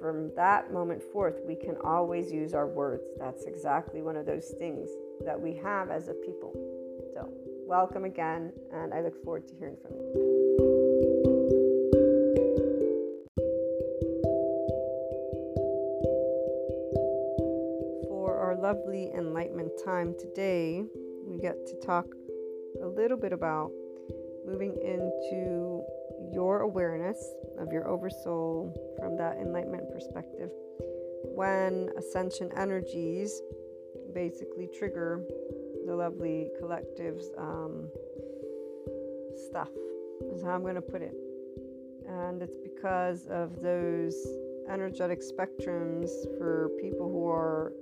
from that moment forth, we can always use our words. That's exactly one of those things that we have as a people. So, welcome again, and I look forward to hearing from you. For our lovely enlightenment time today. We get to talk a little bit about moving into your awareness of your oversoul from that enlightenment perspective. When ascension energies basically trigger the lovely collective's um, stuff, is how I'm going to put it. And it's because of those energetic spectrums for people who are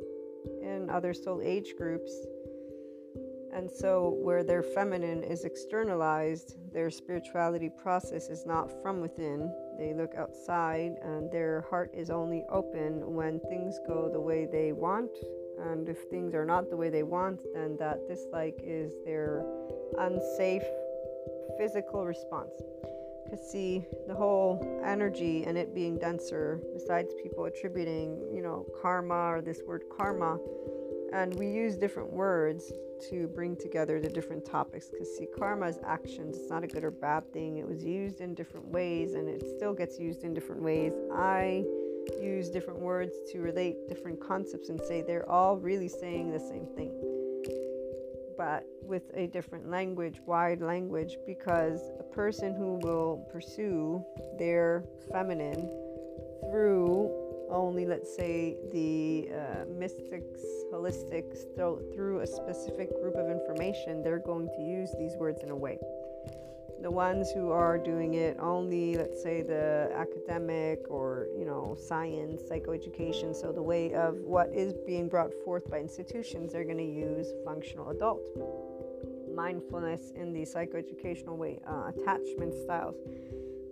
in other soul age groups. And so, where their feminine is externalized, their spirituality process is not from within. They look outside, and their heart is only open when things go the way they want. And if things are not the way they want, then that dislike is their unsafe physical response because see the whole energy and it being denser besides people attributing you know karma or this word karma and we use different words to bring together the different topics because see karma is actions. It's not a good or bad thing. It was used in different ways and it still gets used in different ways. I use different words to relate different concepts and say they're all really saying the same thing but with a different language, wide language, because a person who will pursue their feminine through only, let's say, the uh, mystics, holistics, through a specific group of information, they're going to use these words in a way. The ones who are doing it only let's say the academic or you know science psychoeducation so the way of what is being brought forth by institutions they're going to use functional adult. Mindfulness in the psychoeducational way uh, attachment styles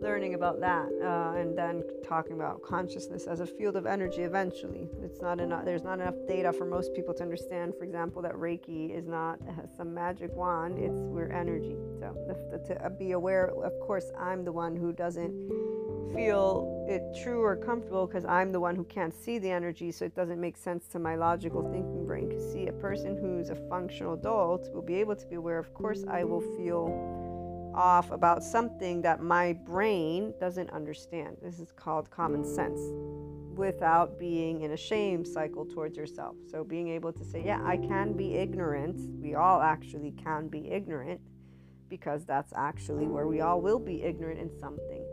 learning about that uh, and then talking about consciousness as a field of energy eventually. It's not enough there's not enough data for most people to understand for example that reiki is not some magic wand it's we're energy. So to be aware of course i'm the one who doesn't feel it true or comfortable because i'm the one who can't see the energy so it doesn't make sense to my logical thinking brain because see a person who's a functional adult will be able to be aware. Of course i will feel off about something that my brain doesn't understand. This is called common sense without being in a shame cycle towards yourself. So, being able to say, Yeah, I can be ignorant. We all actually can be ignorant because that's actually where we all will be ignorant in something.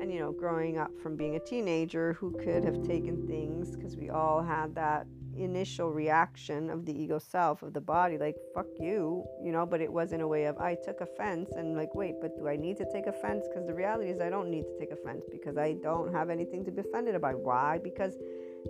And, you know, growing up from being a teenager who could have taken things because we all had that initial reaction of the ego self of the body like fuck you you know but it was in a way of i took offense and like wait but do i need to take offense? Because the reality is i don't need to take offense because i don't have anything to be offended about. Why? Because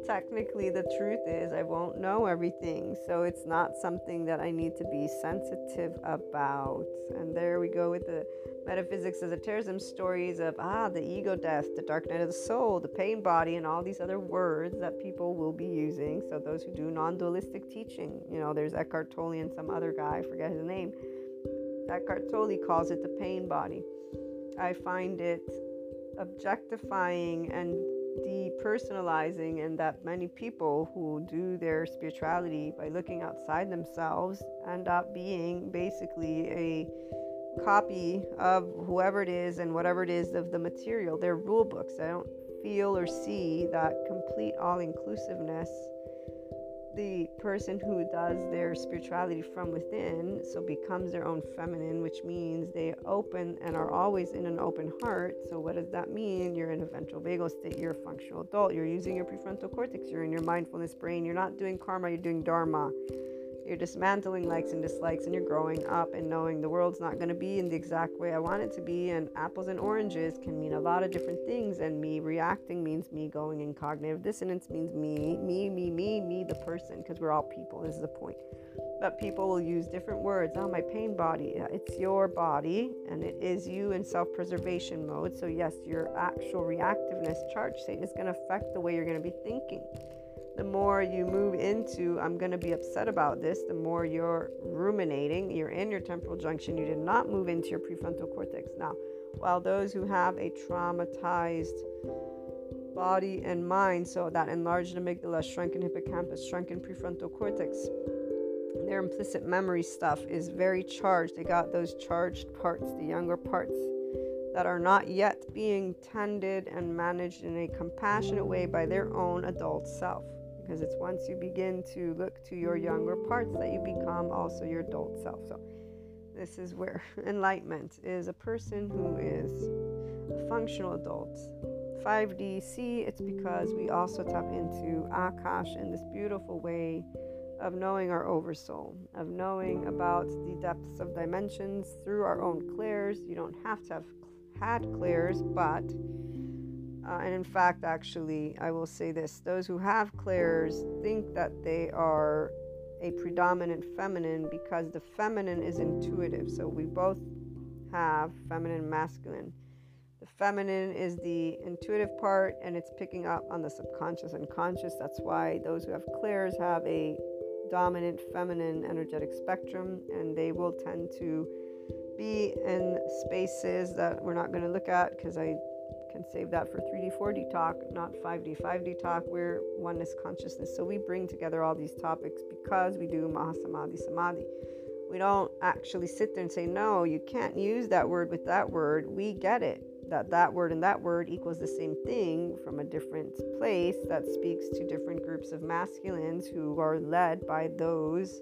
technically the truth is I won't know everything. So it's not something that I need to be sensitive about. And there we go with the metaphysics esotericism stories of ah the ego death, the dark night of the soul, the pain body, and all these other words that people will be using. So those who do non-dualistic teaching, you know, there's Eckhart Tolle and some other guy, I forget his name. Eckhart Tolle calls it the pain body. I find it objectifying and depersonalizing and that many people who do their spirituality by looking outside themselves end up being basically a copy of whoever it is and whatever it is of the material their rule books. I don't feel or see that complete all inclusiveness the person who does their spirituality from within, so becomes their own feminine, which means they open and are always in an open heart. So, what does that mean? You're in a ventral vagal state, you're a functional adult, you're using your prefrontal cortex, you're in your mindfulness brain, you're not doing karma, you're doing dharma. You're dismantling likes and dislikes, and you're growing up and knowing the world's not going to be in the exact way I want it to be. And apples and oranges can mean a lot of different things. And me reacting means me going in cognitive dissonance, means me, me, me, me, me, the person, because we're all people. This is the point. But people will use different words. Oh, my pain body. It's your body, and it is you in self preservation mode. So, yes, your actual reactiveness charge state is going to affect the way you're going to be thinking the more you move into, I'm going to be upset about this, the more you're ruminating. You're in your temporal junction. You did not move into your prefrontal cortex. Now, while those who have a traumatized body and mind, so that enlarged amygdala, shrunken hippocampus, shrunken prefrontal cortex, their implicit memory stuff is very charged. They got those charged parts, the younger parts that are not yet being tended and managed in a compassionate way by their own adult self because it's once you begin to look to your younger parts that you become also your adult self. So, this is where enlightenment is a person who is a functional adult. 5DC, it's because we also tap into Akash in this beautiful way of knowing our oversoul, of knowing about the depths of dimensions through our own clairs. You don't have to have had clairs, but, uh, and in fact, actually, I will say this those who have clairs think that they are a predominant feminine because the feminine is intuitive. So we both have feminine masculine. The feminine is the intuitive part and it's picking up on the subconscious and conscious. That's why those who have clairs have a dominant feminine energetic spectrum and they will tend to be in spaces that we're not going to look at because I can save that for 3D, 4D talk, not 5D. 5D talk, we're oneness consciousness. So we bring together all these topics because we do Mahasamadhi Samadhi. We don't actually sit there and say, no, you can't use that word with that word. We get it that that word and that word equals the same thing from a different place that speaks to different groups of masculines who are led by those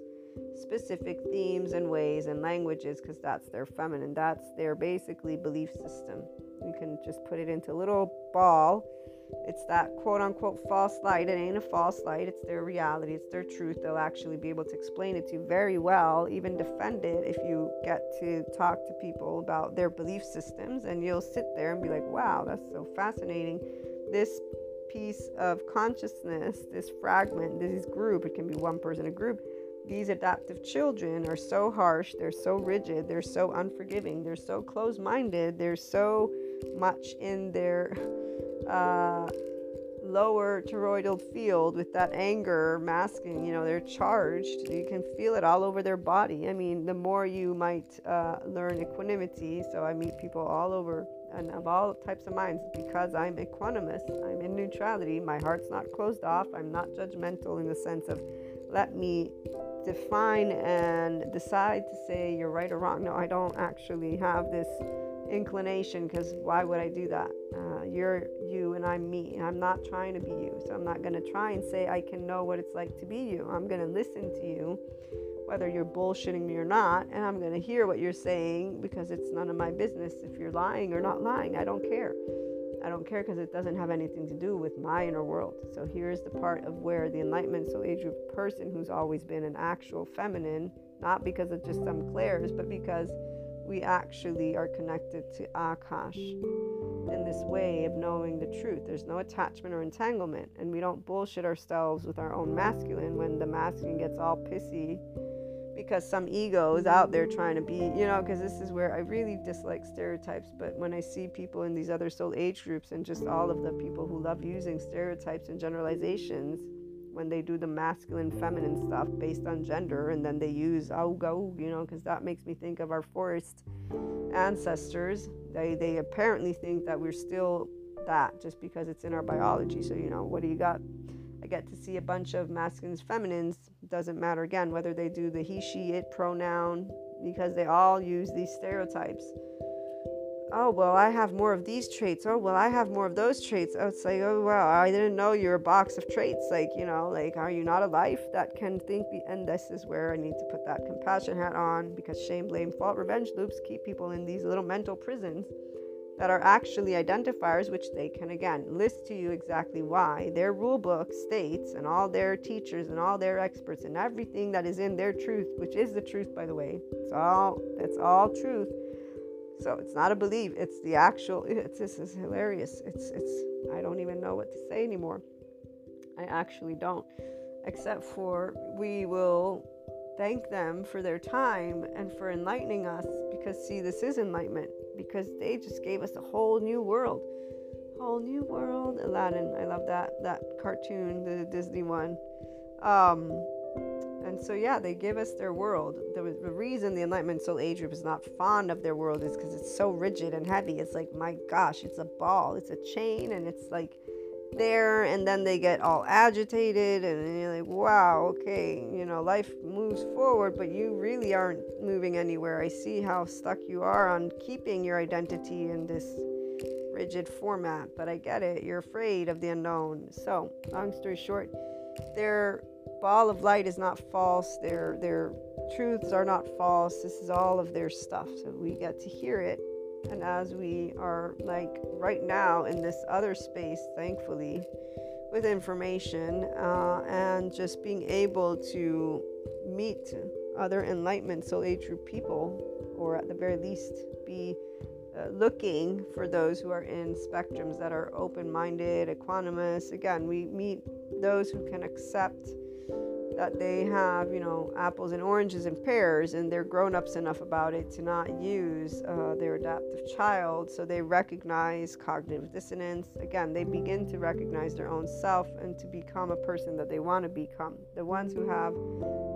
specific themes and ways and languages because that's their feminine that's their basically belief system you can just put it into a little ball it's that quote unquote false light. It ain't a false light, it's their reality, it's their truth. They'll actually be able to explain it to you very well, even defend it if you get to talk to people about their belief systems. And you'll sit there and be like, wow, that's so fascinating. This piece of consciousness, this fragment, this group, it can be one person, a group. These adaptive children are so harsh, they're so rigid, they're so unforgiving, they're so close minded, they're so much in their uh, lower toroidal field with that anger masking, you know, they're charged. You can feel it all over their body. I mean, the more you might uh, learn equanimity, so I meet people all over and of all types of minds because I'm equanimous, I'm in neutrality, my heart's not closed off, I'm not judgmental in the sense of let me define and decide to say you're right or wrong. No, I don't actually have this inclination because why would I do that? Uh, you're you and I'm me. I'm not trying to be you. So I'm not going to try and say I can know what it's like to be you. I'm going to listen to you, whether you're bullshitting me or not, and I'm going to hear what you're saying because it's none of my business if you're lying or not lying. I don't care. I don't care because it doesn't have anything to do with my inner world. So here's the part of where the enlightenment soul age person who's always been an actual feminine, not because of just some clairs, but because we actually are connected to Akash in this way of knowing the truth. There's no attachment or entanglement, and we don't bullshit ourselves with our own masculine when the masculine gets all pissy because some ego is out there trying to be, you know, because this is where I really dislike stereotypes. But when I see people in these other soul age groups and just all of the people who love using stereotypes and generalizations, when they do the masculine feminine stuff based on gender and then they use oh, auga you know because that makes me think of our forest ancestors. They they apparently think that we're still that just because it's in our biology. So you know what do you got? I get to see a bunch of masculines feminines. Doesn't matter again whether they do the he she it pronoun because they all use these stereotypes oh well i have more of these traits. Oh well i have more of those traits. Oh it's like oh well, i didn't know you're a box of traits. Like you know like are you not a life that can think and this is where i need to put that compassion hat on because shame blame fault revenge loops keep people in these little mental prisons that are actually identifiers which they can again list to you exactly why their rule book states and all their teachers and all their experts and everything that is in their truth which is the truth by the way. It's all that's all truth so it's not a belief, it's the actual it's this is hilarious. It's it's I don't even know what to say anymore. I actually don't. Except for we will thank them for their time and for enlightening us because see this is enlightenment because they just gave us a whole new world. Whole new world. Aladdin. I love that that cartoon, the Disney one. Um and so, yeah, they give us their world. The, the reason the Enlightenment Soul Age group is not fond of their world is because it's so rigid and heavy. It's like, my gosh, it's a ball, it's a chain, and it's like there. And then they get all agitated, and you're like, wow, okay, you know, life moves forward, but you really aren't moving anywhere. I see how stuck you are on keeping your identity in this rigid format, but I get it. You're afraid of the unknown. So, long story short, their ball of light is not false. Their their truths are not false. This is all of their stuff. So we get to hear it. And as we are like right now in this other space, thankfully, with information uh, and just being able to meet other enlightenment soul age group people, or at the very least, be uh, looking for those who are in spectrums that are open minded, equanimous. Again, we meet those who can accept that they have, you know, apples and oranges and pears, and they're grown ups enough about it to not use uh, their adaptive child. So they recognize cognitive dissonance. Again, they begin to recognize their own self and to become a person that they want to become. The ones who have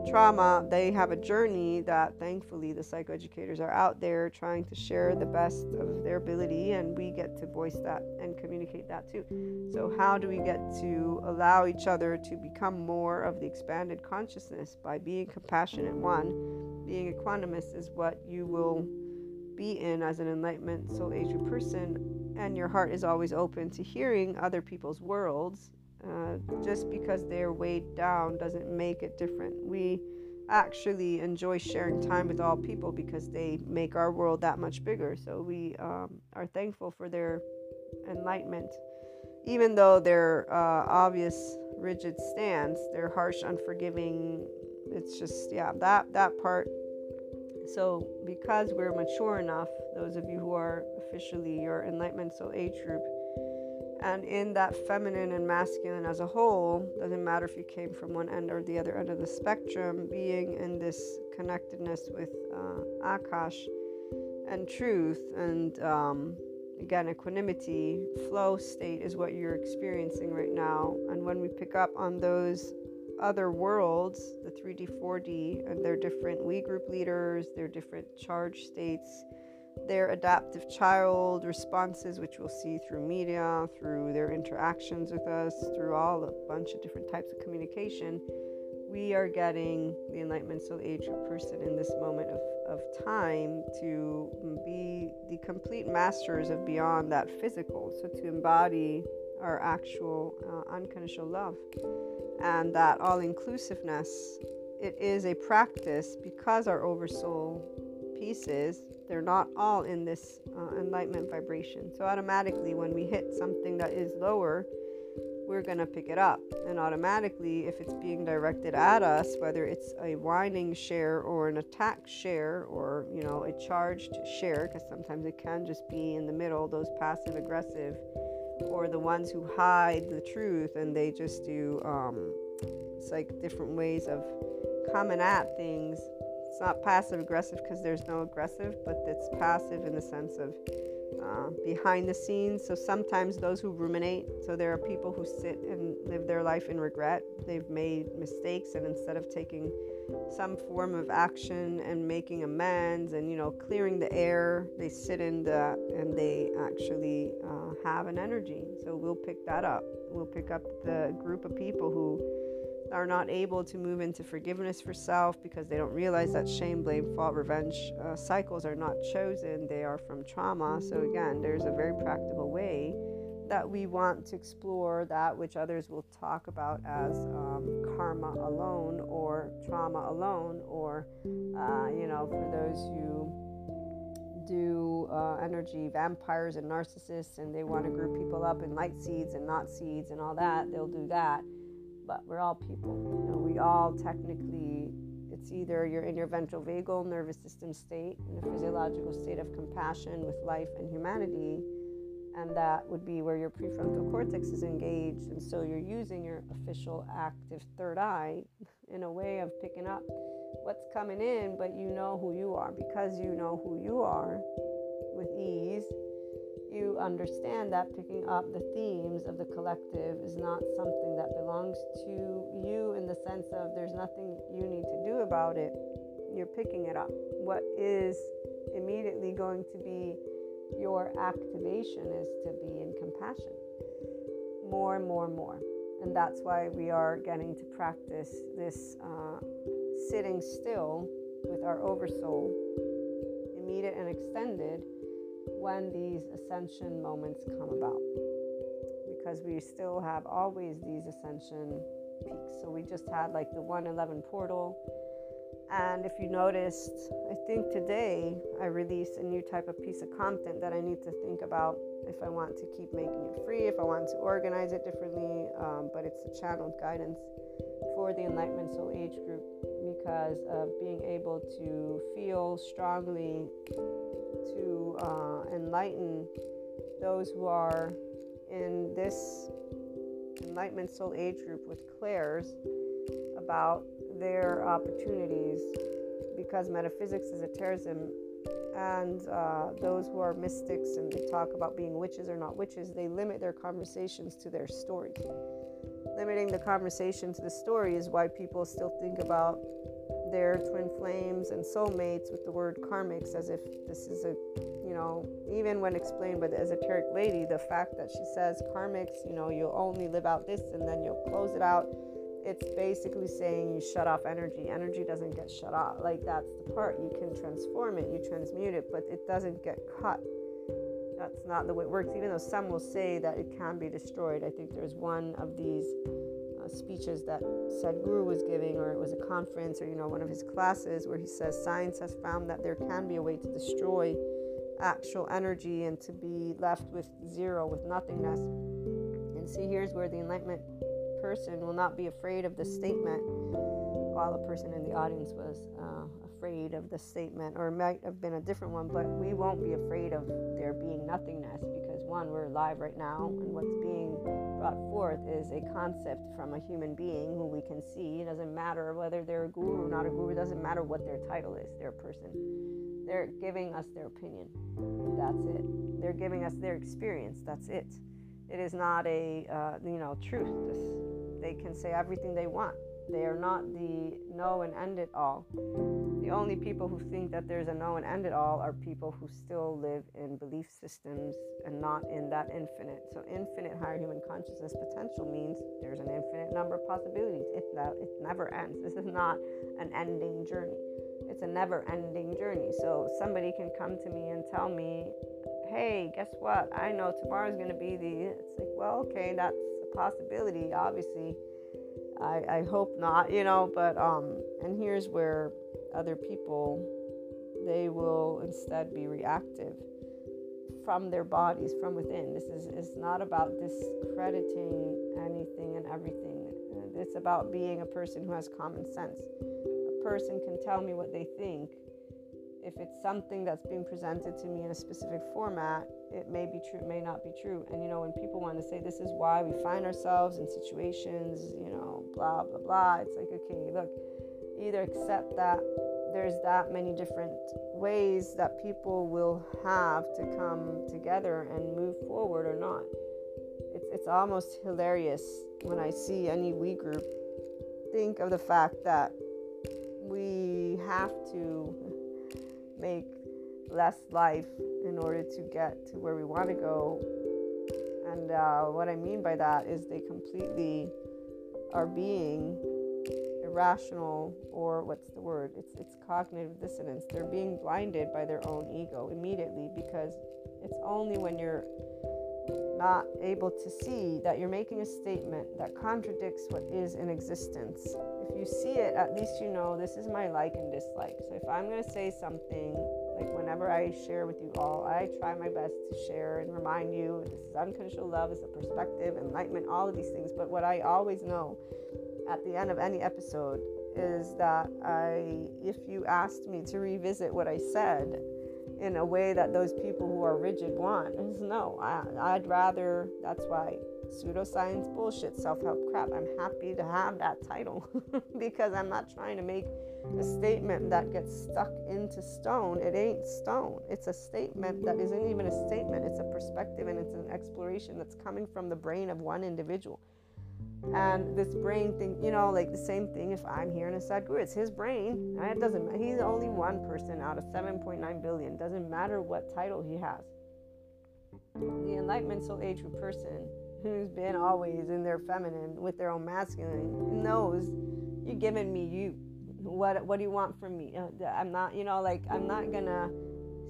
trauma, they have a journey that thankfully the psychoeducators are out there trying to share the best of their ability, and we get to voice that and communicate that too. So, how do we get to allow each other to become more of the expanded consciousness by being compassionate? One, being equanimous is what you will be in as an enlightenment soul age person, and your heart is always open to hearing other people's worlds uh, just because they're weighed down doesn't make it different. We actually enjoy sharing time with all people because they make our world that much bigger. So we um, are thankful for their enlightenment. Even though their uh, obvious rigid stance, They're harsh, unforgiving, it's just, yeah, that, that part. So, because we're mature enough, those of you who are officially your enlightenment soul age group, and in that feminine and masculine as a whole doesn't matter if you came from one end or the other end of the spectrum being in this connectedness with uh, akash and truth and um, again equanimity flow state is what you're experiencing right now. And when we pick up on those other worlds the 3d 4d and their different we group leaders their different charge states their adaptive child responses, which we'll see through media, through their interactions with us, through all a bunch of different types of communication, we are getting the Enlightenment Soul Age person in this moment of, of time to be the complete masters of beyond that physical. So to embody our actual uh, unconditional love and that all inclusiveness. It is a practice because our oversoul pieces they're not all in this uh, enlightenment vibration. So, automatically, when we hit something that is lower, we're going to pick it up. And automatically, if it's being directed at us, whether it's a whining share or an attack share or, you know, a charged share, because sometimes it can just be in the middle, those passive aggressive, or the ones who hide the truth and they just do, um, it's like different ways of coming at things it's not passive aggressive because there's no aggressive, but it's passive in the sense of uh, behind the scenes. So sometimes those who ruminate, so there are people who sit and live their life in regret. They've made mistakes, and instead of taking some form of action and making amends and you know clearing the air, they sit in that and they actually uh, have an energy. So we'll pick that up. We'll pick up the group of people who are not able to move into forgiveness for self because they don't realize that shame, blame, fault, revenge uh, cycles are not chosen, they are from trauma. So, again, there's a very practical way that we want to explore that which others will talk about as um, karma alone or trauma alone, or, uh, you know, for those who do uh, energy vampires and narcissists and they want to group people up in light seeds and not seeds and all that, they'll do that but we're all people. You know, we all technically, it's either you're in your ventral vagal nervous system state, in a physiological state of compassion with life and humanity, and that would be where your prefrontal cortex is engaged, and so you're using your official active third eye in a way of picking up what's coming in, but you know who you are because you know who you are with ease you understand that picking up the themes of the collective is not something that belongs to you in the sense of there's nothing you need to do about it. You're picking it up. What is immediately going to be your activation is to be in compassion more and more and more. And that's why we are getting to practice this uh, sitting still with our oversoul, immediate and extended when these ascension moments come about. Because we still have always these ascension peaks. So we just had like the 111 portal. And if you noticed, I think today I released a new type of piece of content that I need to think about if I want to keep making it free, if I want to organize it differently. Um, but it's a channeled guidance for the Enlightenment Soul Age group because of being able to feel strongly to uh, enlighten those who are in this Enlightenment Soul Age group with clairs about their opportunities because metaphysics is a terrorism and uh, those who are mystics and they talk about being witches or not witches, they limit their conversations to their stories. Limiting the conversation to the story is why people still think about their twin flames and soulmates with the word karmics as if this is a, you know, even when explained by the esoteric lady, the fact that she says karmics, you know, you'll only live out this and then you'll close it out. It's basically saying you shut off energy. Energy doesn't get shut off. Like that's the part. You can transform it, you transmute it, but it doesn't get cut. That's not the way it works. Even though some will say that it can be destroyed. I think there's one of these speeches that Sadhguru was giving, or it was a conference, or you know, one of his classes, where he says science has found that there can be a way to destroy actual energy and to be left with zero, with nothingness. And see, here's where the enlightenment person will not be afraid of the statement, while a person in the audience was uh, afraid of the statement, or might have been a different one, but we won't be afraid of there being nothingness because one, we're alive right now, and what's being brought forth is a concept from a human being who we can see. It doesn't matter whether they're a guru or not a guru, it doesn't matter what their title is, they're a person. They're giving us their opinion. That's it. They're giving us their experience. That's it. It is not a, uh, you know, truth. This, they can say everything they want. They are not the know and end it all. The only people who think that there's a know and end it all are people who still live in belief systems and not in that infinite. So, infinite higher human consciousness potential means there's an infinite number of possibilities. It, it never ends. This is not an ending journey, it's a never ending journey. So, somebody can come to me and tell me, hey, guess what? I know tomorrow's going to be the. It's like, well, okay, that's a possibility. Obviously, I, I hope not, you know, but um and here's where other people they will instead be reactive from their bodies from within. This is it's not about discrediting anything and everything. It's about being a person who has common sense. A person can tell me what they think if it's something that's being presented to me in a specific format, it may be true, it may not be true. And you know, when people want to say this is why we find ourselves in situations, you know, blah blah blah, it's like okay, look, either accept that there's that many different ways that people will have to come together and move forward or not. It's it's almost hilarious when I see any we group think of the fact that we have to make less life in order to get to where we want to go. And uh, what I mean by that is they completely are being irrational, or what's the word? It's, it's cognitive dissonance. They're being blinded by their own ego immediately because it's only when you're not able to see that you're making a statement that contradicts what is in existence. If you see it, at least you know this is my like and dislike. So if I'm going to say something, like whenever I share with you all, I try my best to share and remind you this is unconditional love, it's a perspective, enlightenment, all of these things. But what I always know at the end of any episode is that I, if you asked me to revisit what I said, in a way that those people who are rigid want. Is no, I, I'd rather, that's why pseudoscience bullshit, self help crap. I'm happy to have that title because I'm not trying to make a statement that gets stuck into stone. It ain't stone. It's a statement that isn't even a statement, it's a perspective and it's an exploration that's coming from the brain of one individual and this brain thing you know like the same thing if i'm here in a sadhguru it's his brain it doesn't he's only one person out of 7.9 billion doesn't matter what title he has the enlightenment soul age person who's been always in their feminine with their own masculine knows you're giving me you what what do you want from me uh, i'm not you know like i'm not gonna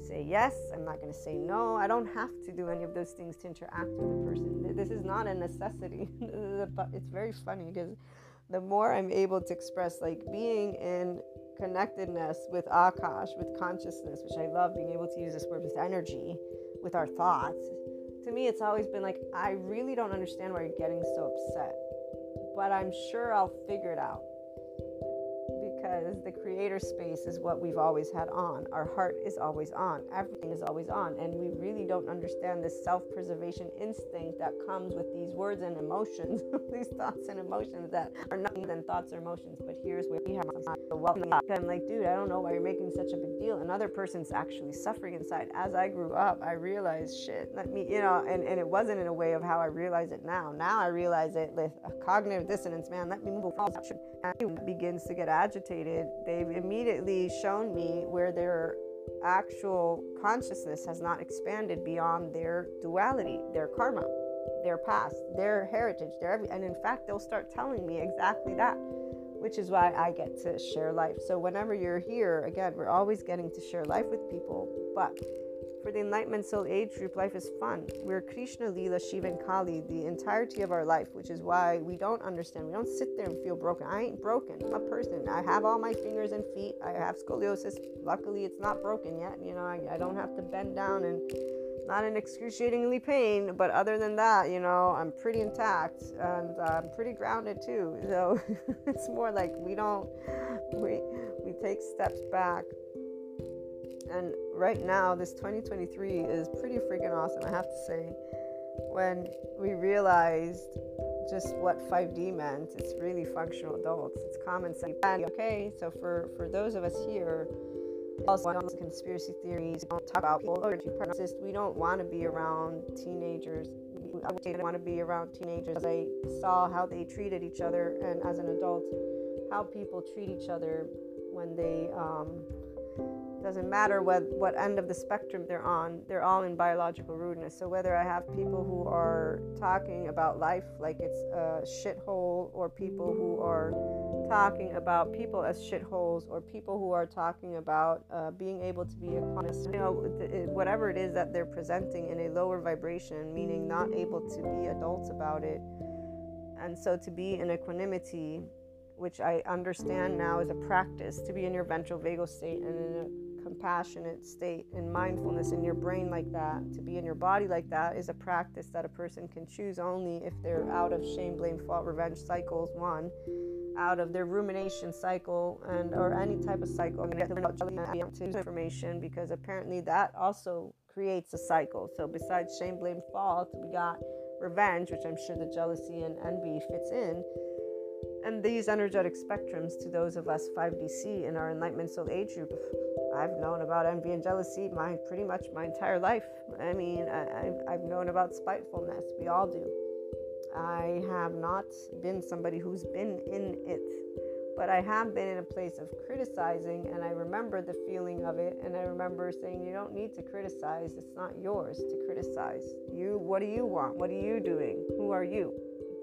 say yes. I'm not to say no. I don't have to do any of those things to interact with the person. This is not a necessity. it's very funny because the more I'm able to express like being in connectedness with Akash, with consciousness, which I love being able to use this word with energy, with our thoughts. To me, it's always been like, I really don't understand why you're getting so upset, but I'm sure I'll figure it out because the creator space is what we've always had on. Our heart is always on. Everything is always on. And we really don't understand this self preservation instinct that comes with these words and emotions, these thoughts and emotions that are nothing than thoughts or emotions. But here's where we have so welcome. I'm like, dude, I don't know why you're making such a big deal. Another person's actually suffering inside. As I grew up, I realized shit. Let me, you know, and, and it wasn't in a way of how I realize it now. Now I realize it with a cognitive dissonance, man. Let me move forward. Begins to get agitated they've immediately shown me where their actual consciousness has not expanded beyond their duality, their karma, their past, their heritage, their every, and in fact, they'll start telling me exactly that, which is why I get to share life. So whenever you're here, again, we're always getting to share life with people, but for the Enlightenment Soul Age group, life is fun. We're Krishna, Leela, Shiva, and Kali the entirety of our life, which is why we don't understand. We don't sit there and feel broken. I ain't broken. I'm a person. I have all my fingers and feet. I have scoliosis. Luckily, it's not broken yet. You know, I, I don't have to bend down and not in excruciatingly pain. But other than that, you know, I'm pretty intact and uh, I'm pretty grounded too. So it's more like we don't, we, we take steps back and right now, this 2023 is pretty freaking awesome, I have to say. When we realized just what 5D meant, it's really functional adults. It's common sense. Okay, so for, for those of us here, also conspiracy theories, we don't talk about people We don't want to be around teenagers. I don't want to be around teenagers. I saw how they treated each other, and as an adult, how people treat each other when they um, doesn't matter what, what end of the spectrum they're on, they're all in biological rudeness. So whether I have people who are talking about life like it's a shithole, or people who are talking about people as shitholes, or people who are talking about uh, being able to be a equanimous, you know, whatever it is that they're presenting in a lower vibration, meaning not able to be adults about it. And so to be in equanimity which I understand now is a practice to be in your ventral vagal state and in compassionate state and mindfulness in your brain like that, to be in your body like that, is a practice that a person can choose only if they're out of shame, blame, fault, revenge cycles. One, out of their rumination cycle and or any type of cycle. I'm going to information because apparently that also creates a cycle. So besides shame, blame, fault, we got revenge, which I'm sure the jealousy and envy fits in and these energetic spectrums to those of us 5DC in our Enlightenment Soul Age group I've known about envy and jealousy my pretty much my entire life. I mean, I, have I've known about spitefulness. We all do. I have not been somebody who's been in it, but I have been in a place of criticizing, and I remember the feeling of it. And I remember saying, You don't need to criticize, it's not yours to criticize. You, what do you want? What are you doing? Who are you?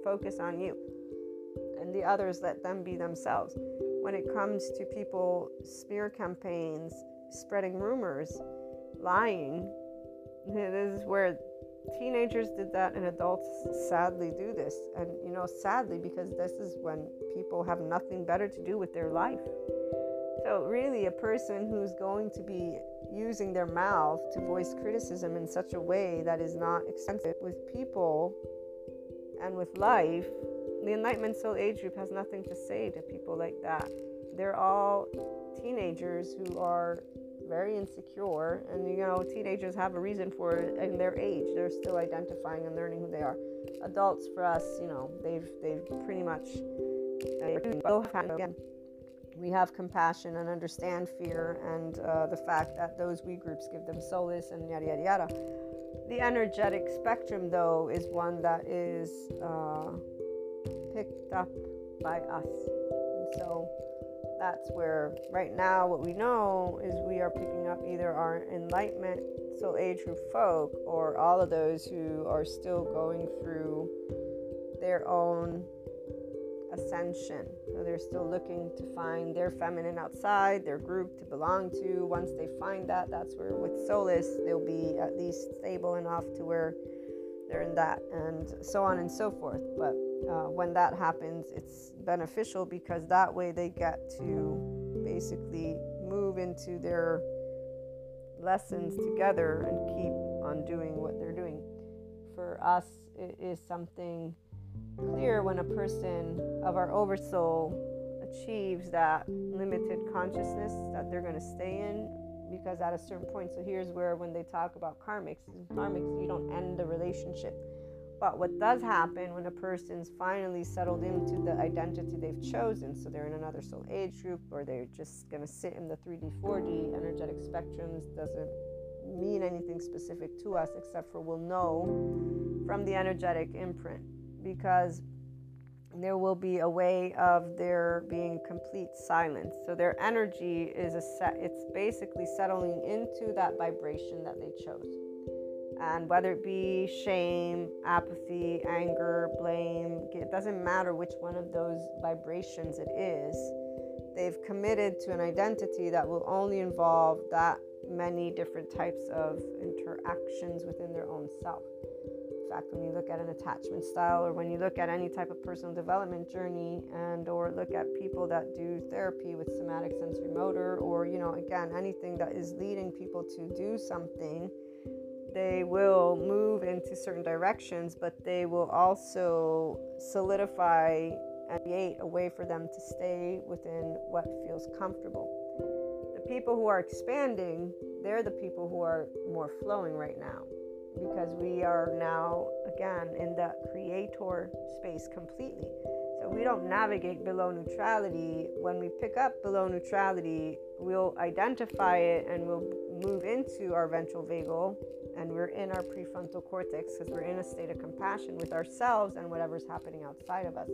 Focus on you. And the others, let them be themselves when it comes to people smear campaigns, spreading rumors, lying. This is where teenagers did that and adults sadly do this. And you know, sadly, because this is when people have nothing better to do with their life. So, really, a person who's going to be using their mouth to voice criticism in such a way that is not extensive with people and with life the Enlightenment Soul Age group has nothing to say to people like that. They're all teenagers who are very insecure, and you know, teenagers have a reason for it in their age. They're still identifying and learning who they are. Adults, for us, you know, they've they've pretty much. We have compassion and understand fear and uh, the fact that those we groups give them solace and yada yada yada. The energetic spectrum, though, is one that is. Uh, picked up by us. And so that's where, right now, what we know is we are picking up either our enlightenment, soul age group folk, or all of those who are still going through their own ascension. So they're still looking to find their feminine outside, their group to belong to. Once they find that, that's where with Solace, they'll be at least stable enough to where they're in that, and so on and so forth. But uh, when that happens, it's beneficial because that way they get to basically move into their lessons together and keep on doing what they're doing. For us, it is something clear when a person of our oversoul achieves that limited consciousness that they're going to stay in because at a certain point so here's where when they talk about karmics karmics you don't end the relationship. But what does happen when a person's finally settled into the identity they've chosen so they're in another soul age group or they're just going to sit in the 3d 4d energetic spectrums doesn't mean anything specific to us except for we'll know from the energetic imprint. Because there will be a way of there being complete silence. So their energy is a set, it's basically settling into that vibration that they chose. And whether it be shame, apathy, anger, blame, it doesn't matter which one of those vibrations it is, they've committed to an identity that will only involve that many different types of interactions within their own self fact when you look at an attachment style or when you look at any type of personal development journey and or look at people that do therapy with somatic sensory motor or you know again anything that is leading people to do something they will move into certain directions but they will also solidify and create a way for them to stay within what feels comfortable. The people who are expanding they're the people who are more flowing right now because we are now again in the creator space completely. So we don't navigate below neutrality. When we pick up below neutrality, we'll identify it and we'll move into our ventral vagal and we're in our prefrontal cortex because we're in a state of compassion with ourselves and whatever's happening outside of us.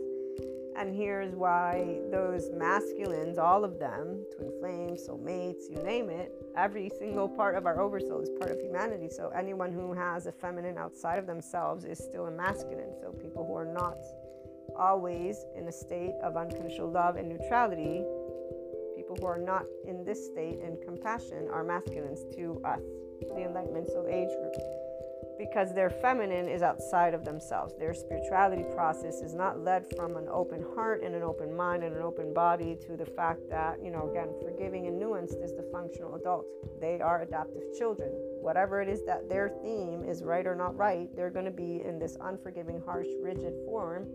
And here's why those masculines, all of them, twin flames, soulmates, you name it, every single part of our oversoul is part of humanity. So anyone who has a feminine outside of themselves is still a masculine. So people who are not always in a state of unconditional love and neutrality, people who are not in this state in compassion are masculines to us, the Enlightenment Soul Age group because their feminine is outside of themselves. Their spirituality process is not led from an open heart and an open mind and an open body to the fact that, you know, again, forgiving and nuanced is the functional adult. They are adaptive children. Whatever it is that their theme is right or not right, they're going to be in this unforgiving, harsh, rigid form.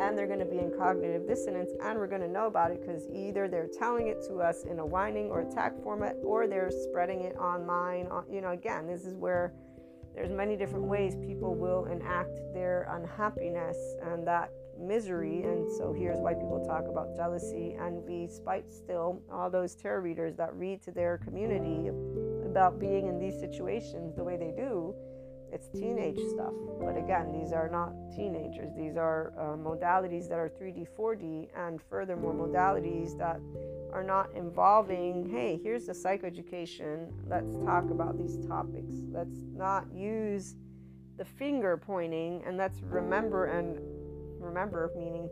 And they're going to be in cognitive dissonance, and we're going to know about it because either they're telling it to us in a whining or attack format, or they're spreading it online. Uh, you know, again, this is where there's many different ways people will enact their unhappiness and that misery and so here's why people talk about jealousy envy spite still all those tarot readers that read to their community about being in these situations the way they do it's teenage stuff but again these are not teenagers these are uh, modalities that are 3d 4d and furthermore modalities that are not involving, hey, here's the psychoeducation. Let's talk about these topics. Let's not use the finger pointing and let's remember and remember meaning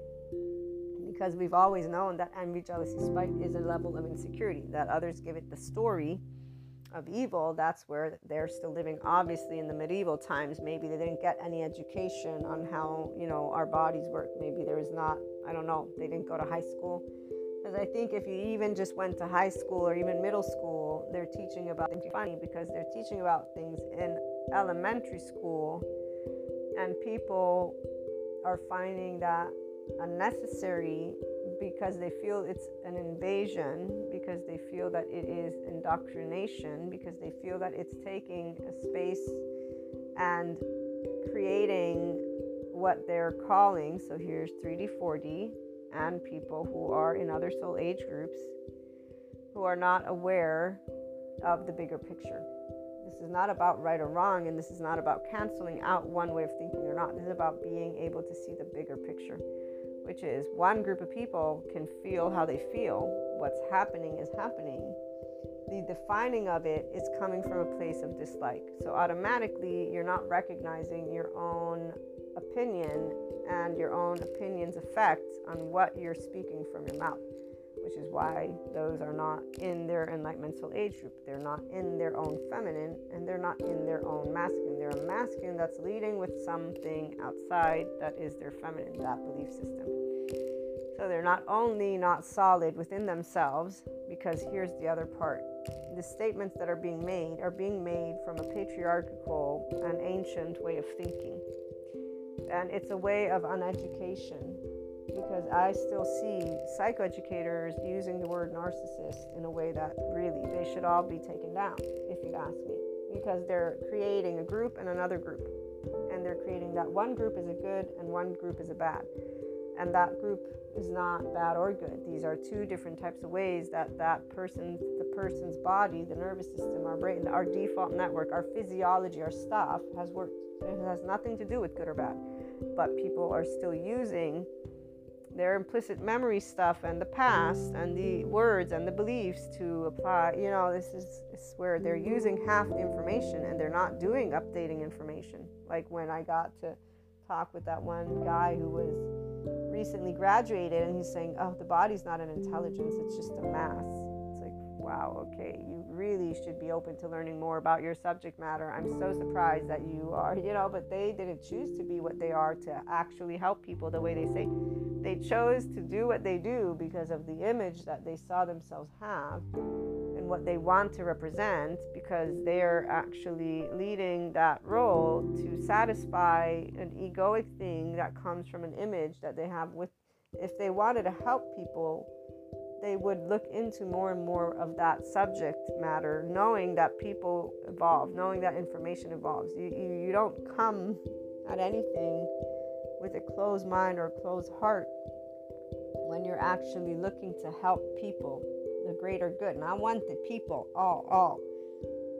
because we've always known that envy, jealousy, spite is a level of insecurity, that others give it the story of evil. That's where they're still living, obviously, in the medieval times. Maybe they didn't get any education on how, you know, our bodies work. Maybe there was not, I don't know, they didn't go to high school because I think if you even just went to high school or even middle school, they're teaching about things funny because they're teaching about things in elementary school, and people are finding that unnecessary because they feel it's an invasion, because they feel that it is indoctrination, because they feel that it's taking a space and creating what they're calling. So here's 3D, 4D, and people who are in other soul age groups who are not aware of the bigger picture. This is not about right or wrong, and this is not about canceling out one way of thinking or not. This is about being able to see the bigger picture, which is one group of people can feel how they feel. What's happening is happening. The defining of it is coming from a place of dislike. So automatically, you're not recognizing your own opinion and your own opinion's effect on what you're speaking from your mouth. Which is why those are not in their enlightenment soul age group. They're not in their own feminine and they're not in their own masculine. They're a masculine that's leading with something outside that is their feminine, that belief system. So they're not only not solid within themselves, because here's the other part the statements that are being made are being made from a patriarchal and ancient way of thinking. And it's a way of uneducation because I still see psychoeducators using the word narcissist in a way that really they should all be taken down, if you ask me, because they're creating a group and another group. And they're creating that one group is a good and one group is a bad. And that group is not bad or good. These are two different types of ways that that person's the person's body, the nervous system, our brain, our default network, our physiology, our stuff has worked. It has nothing to do with good or bad. But people are still using their implicit memory stuff and the past and the words and the beliefs to apply. You know, this is, this is where they're using half the information and they're not doing updating information. Like when I got to talk with that one guy who was recently graduated and he's saying, Oh, the body's not an intelligence, it's just a mass. It's like, wow, okay, really should be open to learning more about your subject matter. I'm so surprised that you are, you know, but they didn't choose to be what they are to actually help people the way they say. They chose to do what they do because of the image that they saw themselves have and what they want to represent because they're actually leading that role to satisfy an egoic thing that comes from an image that they have with if they wanted to help people they would look into more and more of that subject matter, knowing that people evolve, knowing that information evolves. You, you, you don't come at anything with a closed mind or a closed heart when you're actually looking to help people, the greater good. And I want the people, all, all.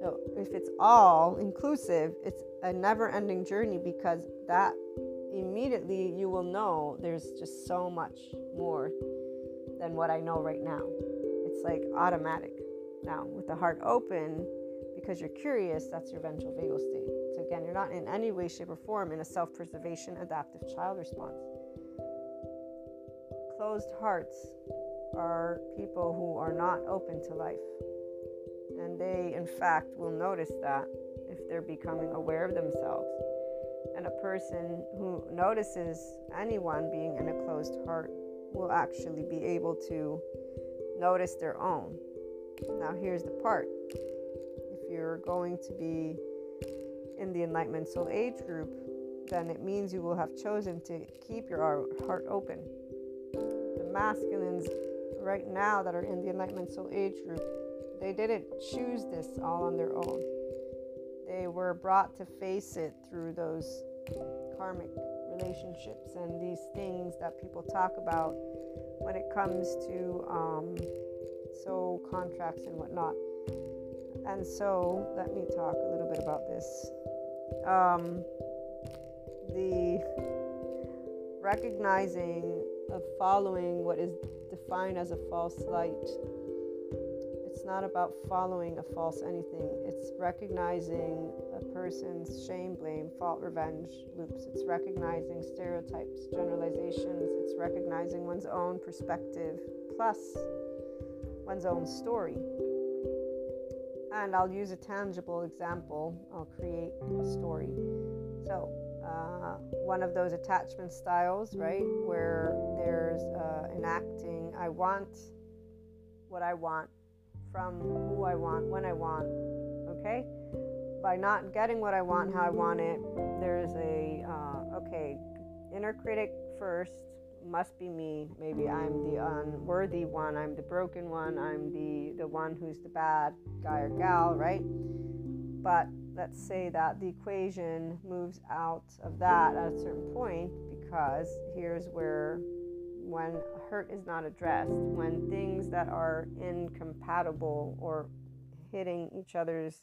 So if it's all inclusive, it's a never ending journey because that immediately you will know there's just so much more than what I know right now. It's like automatic. Now, with the heart open, because you're curious, that's your ventral vagal state. So, again, you're not in any way, shape, or form in a self preservation adaptive child response. Closed hearts are people who are not open to life. And they, in fact, will notice that if they're becoming aware of themselves. And a person who notices anyone being in a closed heart will actually be able to notice their own. Now, here's the part if you're going to be in the Enlightenment Soul Age group, then it means you will have chosen to keep your heart open. The masculines right now that are in the Enlightenment Soul Age group, they didn't choose this all on their own. They were brought to face it through those karmic relationships and these things that people talk about when it comes to um, soul contracts and whatnot. And so, let me talk a little bit about this. Um, the recognizing of following what is defined as a false light It's not about following a false anything. It's recognizing a person's shame, blame, fault, revenge loops. It's recognizing stereotypes, generalizations. It's recognizing one's own perspective plus one's own story. And I'll use a tangible example. I'll create a story. So, uh, one of those attachment styles, right, where there's uh, enacting, I want what I want from who I want, when I want. Okay? By not getting what I want, how I want it, there's a, uh, okay, inner critic first must be me. Maybe I'm the unworthy one, I'm the broken one, I'm the, the one who's the bad guy or gal, right? But let's say that the equation moves out of that at a certain point because here's where when hurt is not addressed, when things that are incompatible or hitting each other's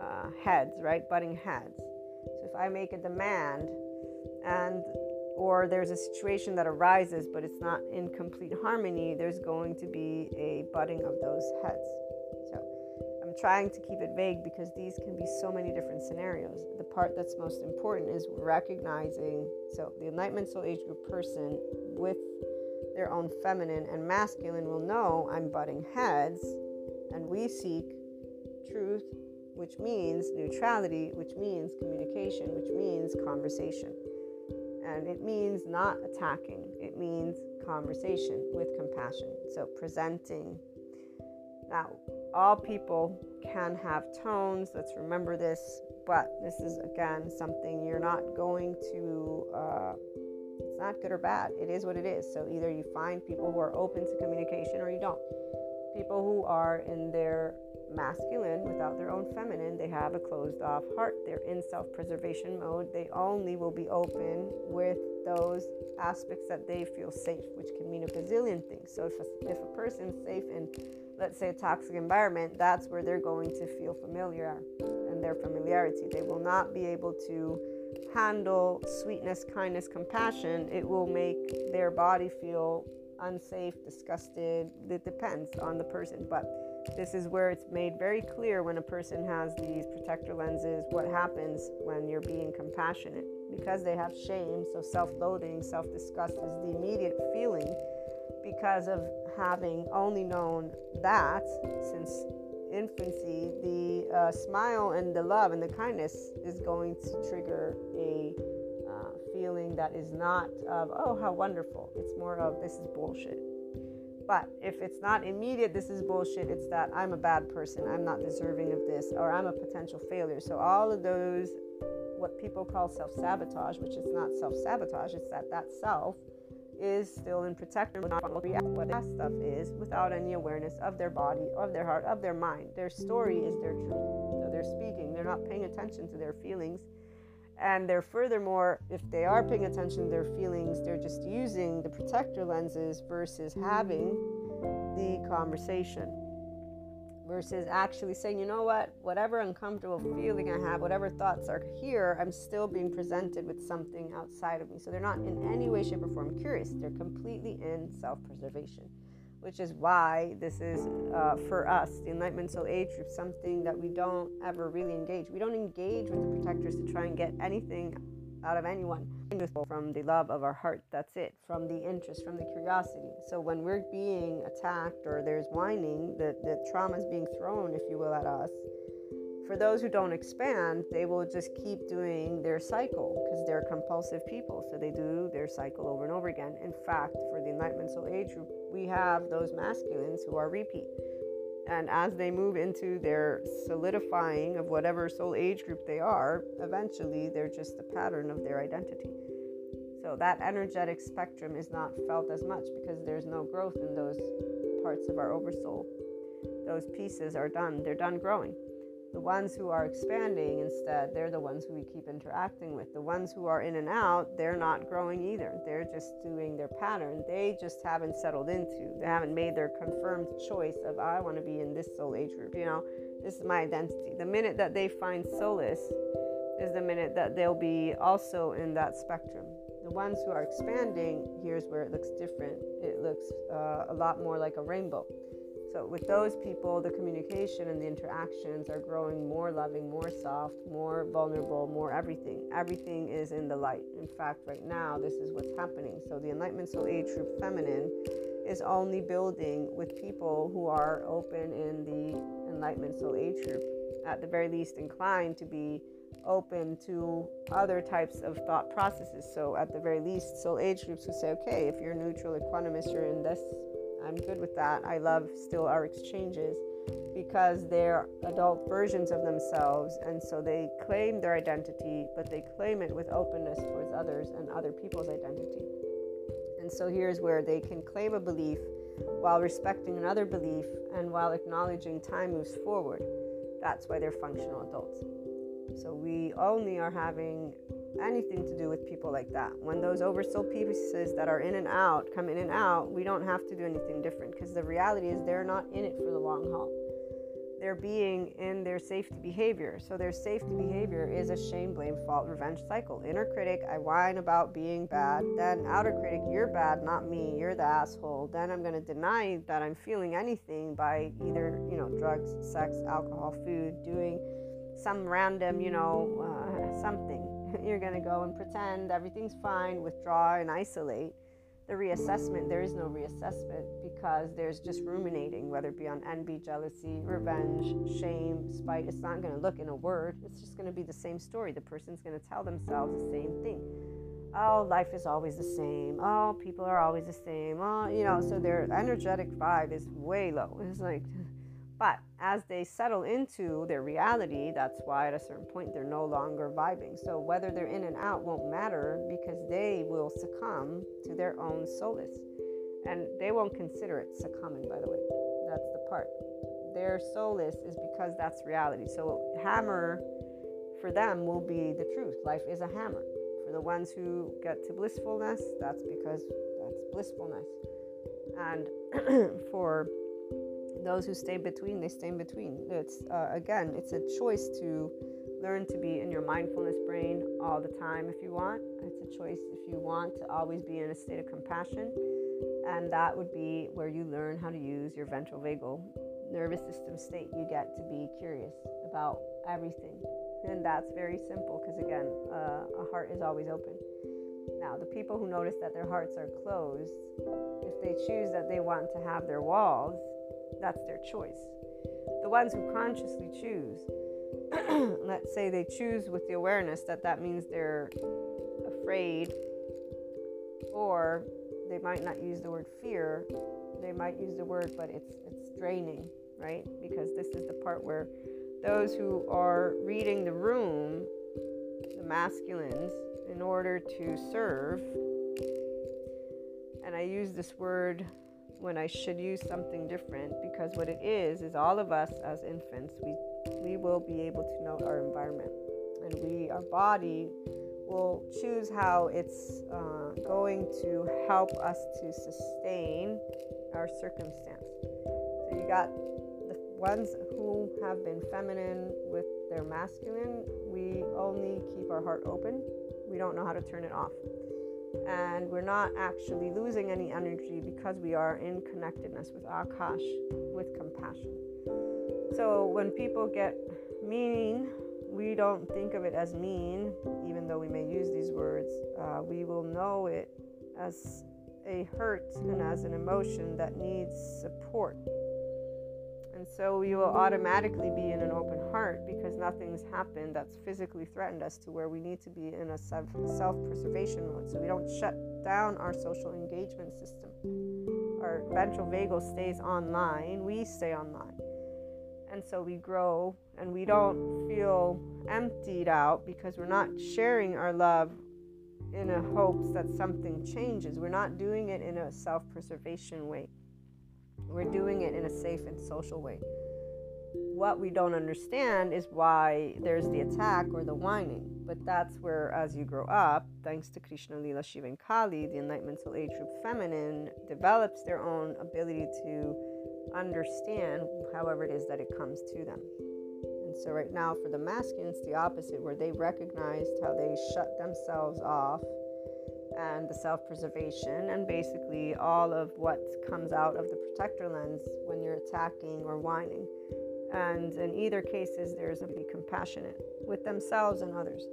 uh, heads, right, butting heads. So if I make a demand and or there's a situation that arises but it's not in complete harmony, there's going to be a butting of those heads. So I'm trying to keep it vague because these can be so many different scenarios. The part that's most important is recognizing so the enlightenment soul age group person with their own feminine and masculine will know I'm butting heads, and we seek truth, which means neutrality, which means communication, which means conversation. And it means not attacking, it means conversation with compassion. So presenting. Now, all people can have tones. Let's remember this. But this is, again, something you're not going to, uh, it's not good or bad. It is what it is. So either you find people who are open to communication or you don't. People who are in their masculine without their own feminine, they have a closed off heart. They're in self preservation mode. They only will be open with those aspects that they feel safe, which can mean a bazillion things. So if a, if a person's safe in, let's say, a toxic environment, that's where they're going to feel familiar and their familiarity. They will not be able to handle sweetness, kindness, compassion. It will make their body feel unsafe, disgusted. It depends on the person, but this is where it's made very clear when a person has these protector lenses what happens when you're being compassionate. Because they have shame, so self loathing, self disgust is the immediate feeling because of having only known that since infancy, the uh, smile and the love and the kindness is going to trigger a uh, feeling that is not of, oh, how wonderful. It's more of, this is bullshit. But if it's not immediate, this is bullshit, it's that I'm a bad person, I'm not deserving of this, or I'm a potential failure. So, all of those, what people call self sabotage, which is not self sabotage, it's that that self is still in protection, not react what that stuff is without any awareness of their body, of their heart, of their mind. Their story is their truth. So they're speaking, they're not paying attention to their feelings and they're furthermore, if they are paying attention to their feelings, they're just using the protector lenses versus having the conversation. Versus actually saying, you know what, whatever uncomfortable feeling I have, whatever thoughts are here, I'm still being presented with something outside of me. So they're not in any way, shape, or form curious. They're completely in self preservation which is why this is uh, for us, the Enlightenment Soul Age group, something that we don't ever really engage. We don't engage with the protectors to try and get anything out of anyone from the love of our heart. That's it, from the interest, from the curiosity. So when we're being attacked or there's whining, the, the trauma is being thrown, if you will, at us for those who don't expand, they will just keep doing their cycle because they're compulsive people. So they do their cycle over and over again. In fact, for the Enlightenment Soul Age group, we have those masculines who are repeat. And as they move into their solidifying of whatever soul age group they are, eventually they're just the pattern of their identity. So that energetic spectrum is not felt as much because there's no growth in those parts of our oversoul. Those pieces are done, they're done growing. The ones who are expanding instead, they're the ones who we keep interacting with. The ones who are in and out, they're not growing either. They're just doing their pattern. They just haven't settled into, they haven't made their confirmed choice of, I want to be in this soul age group. You know, this is my identity. The minute that they find solace is the minute that they'll be also in that spectrum. The ones who are expanding, here's where it looks different. It looks uh, a lot more like a rainbow. So, with those people, the communication and the interactions are growing more loving, more soft, more vulnerable, more everything. Everything is in the light. In fact, right now, this is what's happening. So, the Enlightenment Soul Age Group Feminine is only building with people who are open in the Enlightenment Soul Age Group, at the very least, inclined to be open to other types of thought processes. So, at the very least, soul age groups who say, okay, if you're neutral, equanimous, you're in this I'm good with that. I love still our exchanges because they're adult versions of themselves and so they claim their identity but they claim it with openness towards others and other people's identity. And so here's where they can claim a belief while respecting another belief and while acknowledging time moves forward. That's why they're functional adults. So we only are having anything to do with people like that. When those oversoul pieces that are in and out come in and out, we don't have to do anything different because the reality is they're not in it for the long haul. They're being in their safety behavior. So their safety behavior is a shame, blame, fault, revenge cycle. Inner critic, I whine about being bad. Then outer critic, you're bad, not me. You're the asshole. Then I'm going to deny that I'm feeling anything by either, you know, drugs, sex, alcohol, food, doing some random, you know, uh, something. You're going to go and pretend everything's fine, withdraw and isolate the reassessment, there is no reassessment because there's just ruminating, whether it be on envy, jealousy, revenge, shame, spite. It's not going to look in a word, it's just going to be the same story. The person's going to tell themselves the same thing. Oh, life is always the same. Oh, people are always the same. Oh, you know, so their energetic vibe is way low. It's like, but as they settle into their reality, that's why at a certain point they're no longer vibing. So whether they're in and out won't matter because they will succumb to their own solace. And they won't consider it succumbing, by the way. That's the part. Their solace is because that's reality. So, hammer for them will be the truth. Life is a hammer. For the ones who get to blissfulness, that's because that's blissfulness. And for those who stay between, they stay in between. It's uh, again, it's a choice to learn to be in your mindfulness brain all the time if you want. It's a choice if you want to always be in a state of compassion, and that would be where you learn how to use your ventral vagal nervous system state. You get to be curious about everything, and that's very simple because again, uh, a heart is always open. Now, the people who notice that their hearts are closed, if they choose that they want to have their walls, that's their choice. The ones who consciously choose, let's say they choose with the awareness that that means they're afraid, or they might not use the word fear, they might use the word, but it's it's draining, right? Because this is the part where those who are reading the room, the masculines, in order to serve, and I use this word when I should use something different because what it is is all of us as infants we we will be able to know our environment and we our body will choose how it's uh, going to help us to sustain our circumstance. So you got the ones who have been feminine with their masculine, we only keep our heart open. We don't know how to turn it off and we're not actually losing any energy because we are in connectedness with Akash, with compassion. So when people get mean, we don't think of it as mean, even though we may use these words. Uh, we will know it as a hurt and as an emotion that needs support. So we will automatically be in an open heart because nothing's happened that's physically threatened us to where we need to be in a self preservation mode. So we don't shut down our social engagement system. Our ventral vagal stays online, we stay online. And so we grow and we don't feel emptied out because we're not sharing our love in a hopes that something changes. We're not doing it in a self preservation way. We're doing it in a safe and social way. What we don't understand is why there's the attack or the whining. But that's where, as you grow up, thanks to Krishna Lila Shiva and Kali, the Enlightenment Age group feminine develops their own ability to understand however it is that it comes to them. And so, right now, for the masculines, the opposite, where they recognized how they shut themselves off and the self preservation, and basically all of what comes out of the protector lens when you're attacking or whining. And in either cases, there's a be compassionate with themselves and others.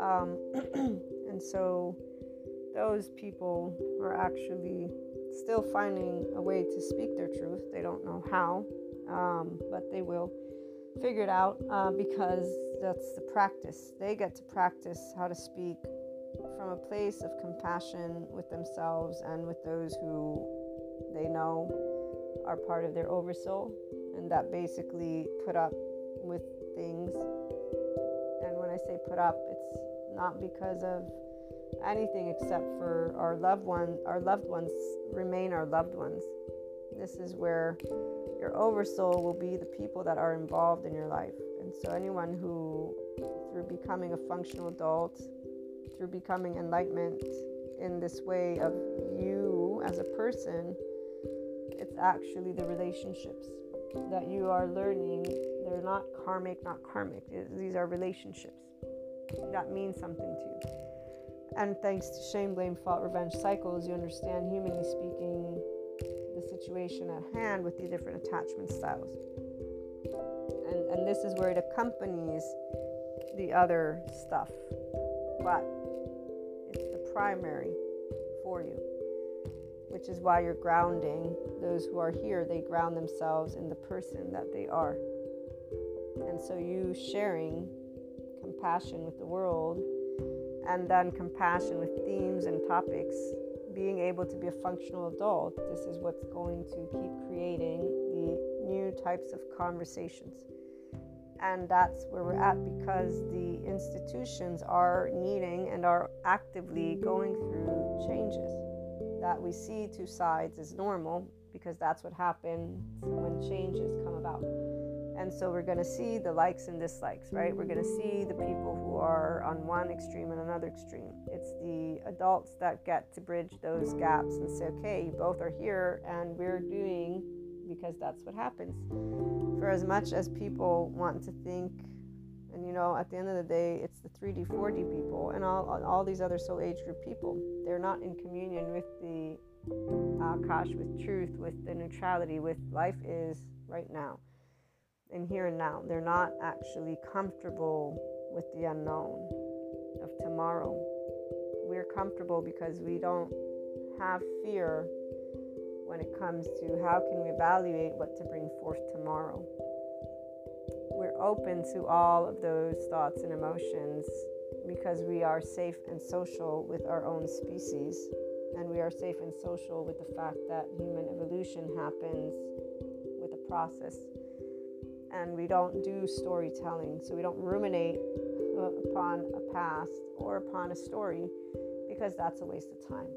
Um, and so those people are actually still finding a way to speak their truth. They don't know how, um, but they will figure it out uh, because that's the practice. They get to practice how to speak from a place of compassion with themselves and with those who they know are part of their oversoul and that basically put up with things. And when I say put up, it's not because of anything except for our loved one our loved ones remain our loved ones. This is where your oversoul will be the people that are involved in your life. And so anyone who through becoming a functional adult through becoming enlightenment in this way of you as a person, it's actually the relationships that you are learning. They're not karmic, not karmic. These are relationships that mean something to you. And thanks to shame, blame, fault, revenge cycles, you understand, humanly speaking, the situation at hand with the different attachment styles. And, and this is where it accompanies the other stuff. But it's the primary for you. which is why you're grounding those who are here. They ground themselves in the person that they are. And so you sharing compassion with the world and then compassion with themes and topics, being able to be a functional adult, this is what's going to keep creating the new types of conversations. And that's where we're at because the institutions are needing and are actively going through changes that we see two sides is normal because that's what happens when changes come about. And so we're going to see the likes and dislikes, right? We're going to see the people who are on one extreme and another extreme. It's the adults that get to bridge those gaps and say, okay, you both are here and we're doing because that's what happens. For as much as people want to think, and you know, at the end of the day, it's the 3D, 4D people and all, all these other soul age group people. They're not in communion with the uh, Akash, with truth, with the neutrality, with life is right now and here and now. They're not actually comfortable with the unknown of tomorrow. We're comfortable because we don't have fear when it comes to how can we evaluate what to bring forth tomorrow. We're open to all of those thoughts and emotions because we are safe and social with our own species and we are safe and social with the fact that human evolution happens with a process and we don't do storytelling. So we don't ruminate uh, upon a past or upon a story because that's a waste of time.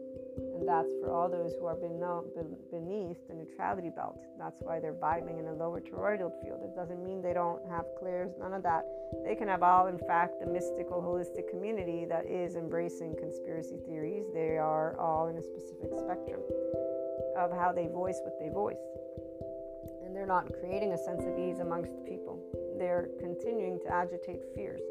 And that's for all those who are beneath the neutrality belt. That's why they're vibing in a lower toroidal field. It doesn't mean they don't have clears, none of that. They can have all, in fact, the mystical, holistic community that is embracing conspiracy theories. They are all in a specific spectrum of how they voice what they voice And they're not creating a sense of ease amongst people. They're continuing to agitate fears.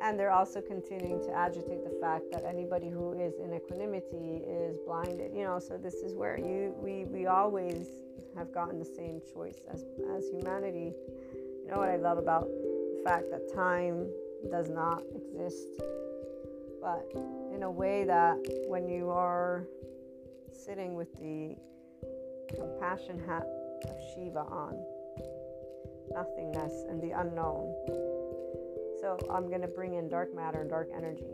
And they're also continuing to agitate the fact that anybody who is in equanimity is blinded. You know, so this is where you we, we always have gotten the same choice as as humanity. You know what I love about the fact that time does not exist, but in a way that when you are sitting with the compassion hat of Shiva on nothingness and the unknown. So I'm going to bring in dark matter and dark energy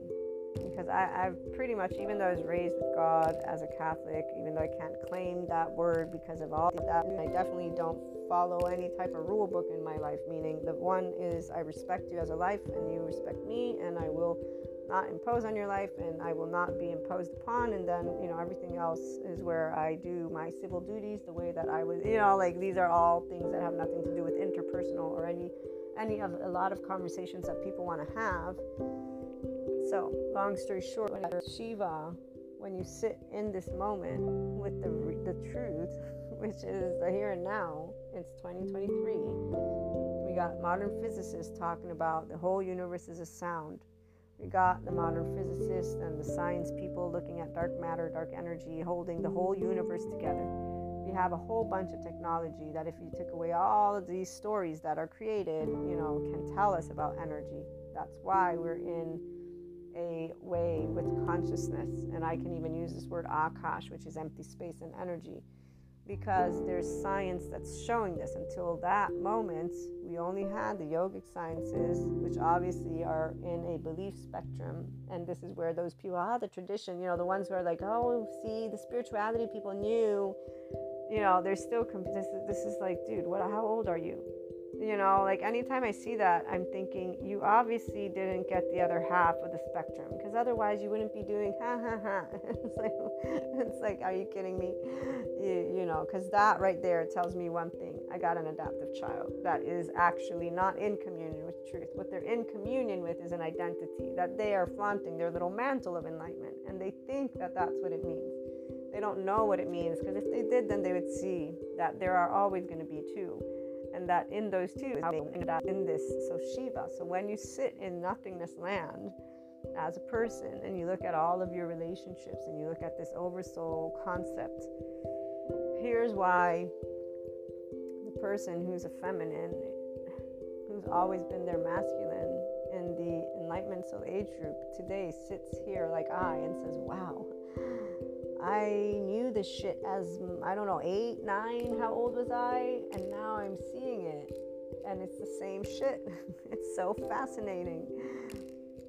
because I, I've pretty much, even though I was raised with God as a Catholic, even though I can't claim that word because of all that, I definitely don't follow any type of rule book in my life. Meaning, the one is I respect you as a life and you respect me, and I will not impose on your life and I will not be imposed upon. And then, you know, everything else is where I do my civil duties the way that I was, you know, like these are all things that have nothing to do with interpersonal or any, any of a lot of conversations that people want to have. So, long story short, Shiva, when you sit in this moment with the, the truth, which is the here and now, it's 2023. We got modern physicists talking about the whole universe is a sound we got the modern physicists and the science people looking at dark matter, dark energy, holding the whole universe together. We have a whole bunch of technology that, if you took away all of these stories that are created, you know, can tell us about energy. That's why we're in a way with consciousness. And I can even use this word akash, which is empty space and energy because there's science that's showing this. Until that moment, we only had the yogic sciences, which obviously are in a belief spectrum. And this is where those people, ah, the tradition, you know, the ones who are like, oh, see, the spirituality people knew, you know, they're still, this, this is like, dude, what, how old are you? You know, like anytime I see that, I'm thinking you obviously didn't get the other half of the spectrum because otherwise you wouldn't be doing ha ha ha. it's like, it's like, are you kidding me? You, you know, because that right there tells me one thing: I got an adaptive child that is actually not in communion with truth. What they're in communion with is an identity that they are flaunting their little mantle of enlightenment, and they think that that's what it means. They don't know what it means because if they did, then they would see that there are always going to be two and that in those two in this so shiva so when you sit in nothingness land as a person and you look at all of your relationships and you look at this oversoul concept here's why the person who's a feminine who's always been their masculine in the enlightenment soul age group today sits here like i and says wow I knew this shit as, I don't know, eight, nine, how old was I? And now I'm seeing it. And it's the same shit. it's so fascinating.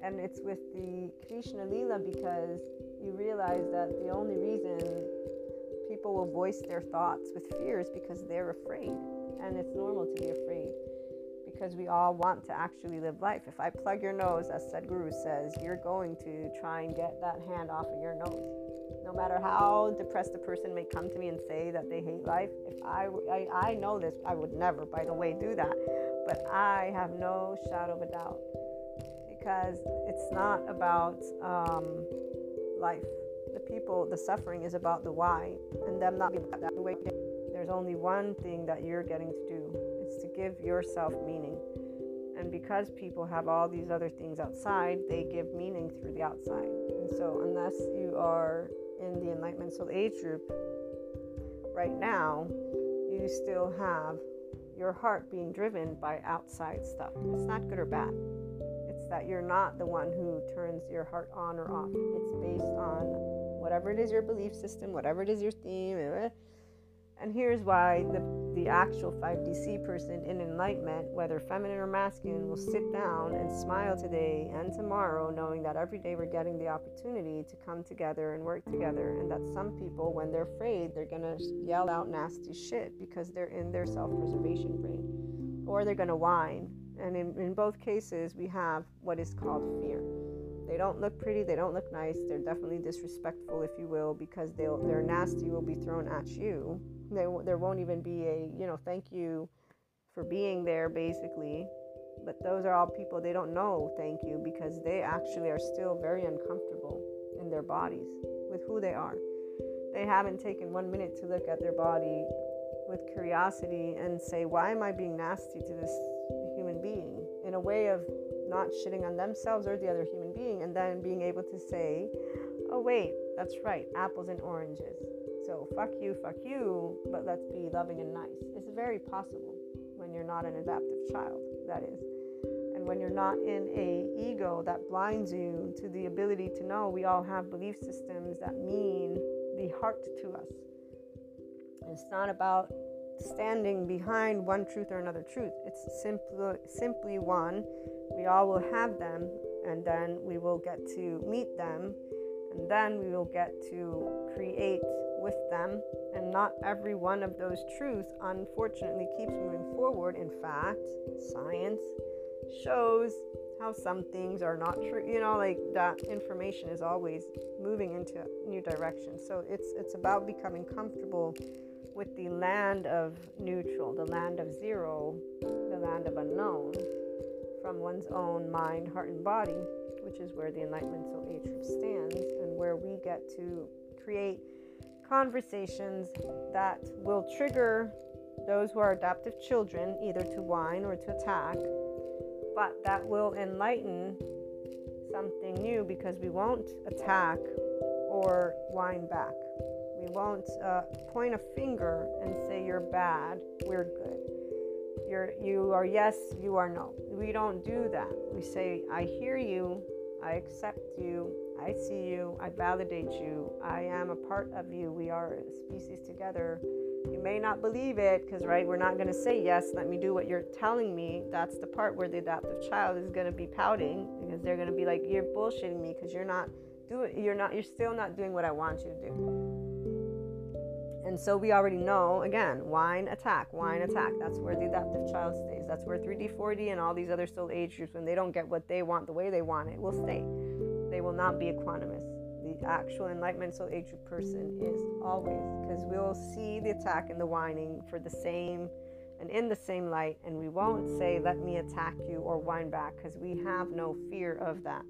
And it's with the Krishna Lila because you realize that the only reason people will voice their thoughts with fear is because they're afraid. And it's normal to be afraid because we all want to actually live life. If I plug your nose, as Sadhguru says, you're going to try and get that hand off of your nose. No matter how depressed a person may come to me and say that they hate life, if I, I, I know this, I would never, by the way, do that. But I have no shadow of a doubt because it's not about um, life. The people, the suffering is about the why, and them not being that way. There's only one thing that you're getting to do is to give yourself meaning. And because people have all these other things outside, they give meaning through the outside. And so, unless you are in the Enlightenment Soul Age group right now, you still have your heart being driven by outside stuff. It's not good or bad. It's that you're not the one who turns your heart on or off. It's based on whatever it is your belief system, whatever it is your theme, eh, and here's why the, the actual 5DC person in enlightenment, whether feminine or masculine, will sit down and smile today and tomorrow, knowing that every day we're getting the opportunity to come together and work together. And that some people, when they're afraid, they're going to yell out nasty shit because they're in their self preservation brain, or they're going to whine. And in, in both cases, we have what is called fear. They don't look pretty, they don't look nice, they're definitely disrespectful, if you will, because they'll, their nasty will be thrown at you they, there won't even be a, you know, thank you for being there, basically. But those are all people they don't know thank you because they actually are still very uncomfortable in their bodies with who they are. They haven't taken one minute to look at their body with curiosity and say, why am I being nasty to this human being? In a way of not shitting on themselves or the other human being, and then being able to say, oh, wait, that's right, apples and oranges. So fuck you, fuck you, but let's be loving and nice. It's very possible when you're not an adaptive child, that is. And when you're not in a ego that blinds you to the ability to know we all have belief systems that mean the heart to us. It's not about standing behind one truth or another truth. It's simply simply one. We all will have them and then we will get to meet them and then we will get to create with them. And not every one of those truths, unfortunately, keeps moving forward. In fact, science shows how some things are not true. You know, like that information is always moving into new directions. So it's it's about becoming comfortable with the land of neutral, the land of zero, the land of unknown, from one's own mind, heart, and body, which is where the Enlightenment Soul Age stands, and where we get to create conversations that will trigger those who are adaptive children either to whine or to attack, but that will enlighten something new because we won't attack or whine back. We won't uh, point a finger and say you're bad, we're good. You're, you are yes, you are no. We don't do that. We say, I hear you, I accept you, I see you, I validate you, I am a part of you, we are a species together. You may not believe it because, right, we're not going to say, Yes, let me do what you're telling me. That's the part where the adaptive child is going to be pouting because they're going to be like, You're bullshitting me because you're not doing, you're not, you're still not doing what I want you to do. And so we already know, again, whine attack, whine attack. That's where the adaptive child stays. That's where 3D, 4D, and all these other soul age groups, when they don't get what they want the way they want it, will stay they will not be equanimous. The actual enlightenment soul age group person is always, because we'll see the attack and the whining for the same and in the same light, and we won't say, Let me attack you or whine back, because we have no fear of that.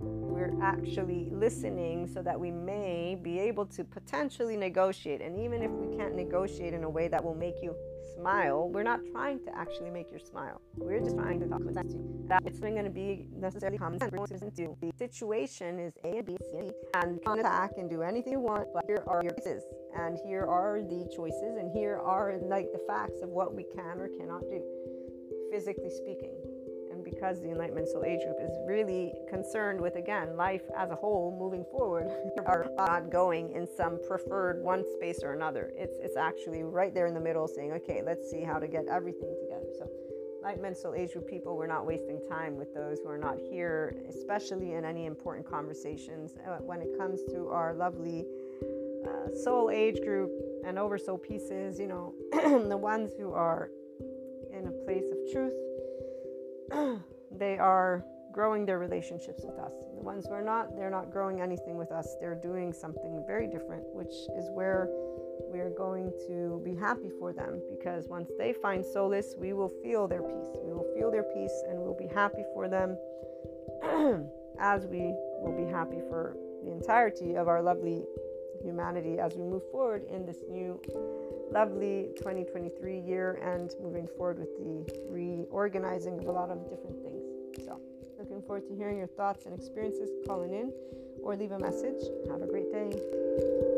We're actually listening so that we may be able to potentially negotiate. And even if we can't negotiate in a way that will make you smile, we're not trying to actually make you smile. We're just trying to talk to you. That it's not going to be necessarily common sense. The situation is A and B, C and and you can attack and do anything you want, but here are your choices, and here are the choices, and here are like the facts of what we can or cannot do, physically speaking. Because the Enlightenment Soul Age group is really concerned with, again, life as a whole moving forward, are not going in some preferred one space or another. It's, it's actually right there in the middle saying, okay, let's see how to get everything together. So, Enlightenment Soul Age group people, we're not wasting time with those who are not here, especially in any important conversations. Uh, when it comes to our lovely uh, soul age group and oversoul pieces, you know, the ones who are in a place of truth, they are growing their relationships with us. The ones who are not, they're not growing anything with us. They're doing something very different, which is where we are going to be happy for them because once they find solace, we will feel their peace. We will feel their peace and we'll be happy for them as we will be happy for the entirety of our lovely humanity as we move forward in this new lovely 2023 year and moving forward with the reorganizing of a lot of different things. So, looking forward to hearing your thoughts and experiences, calling in or leave a message. Have a great day.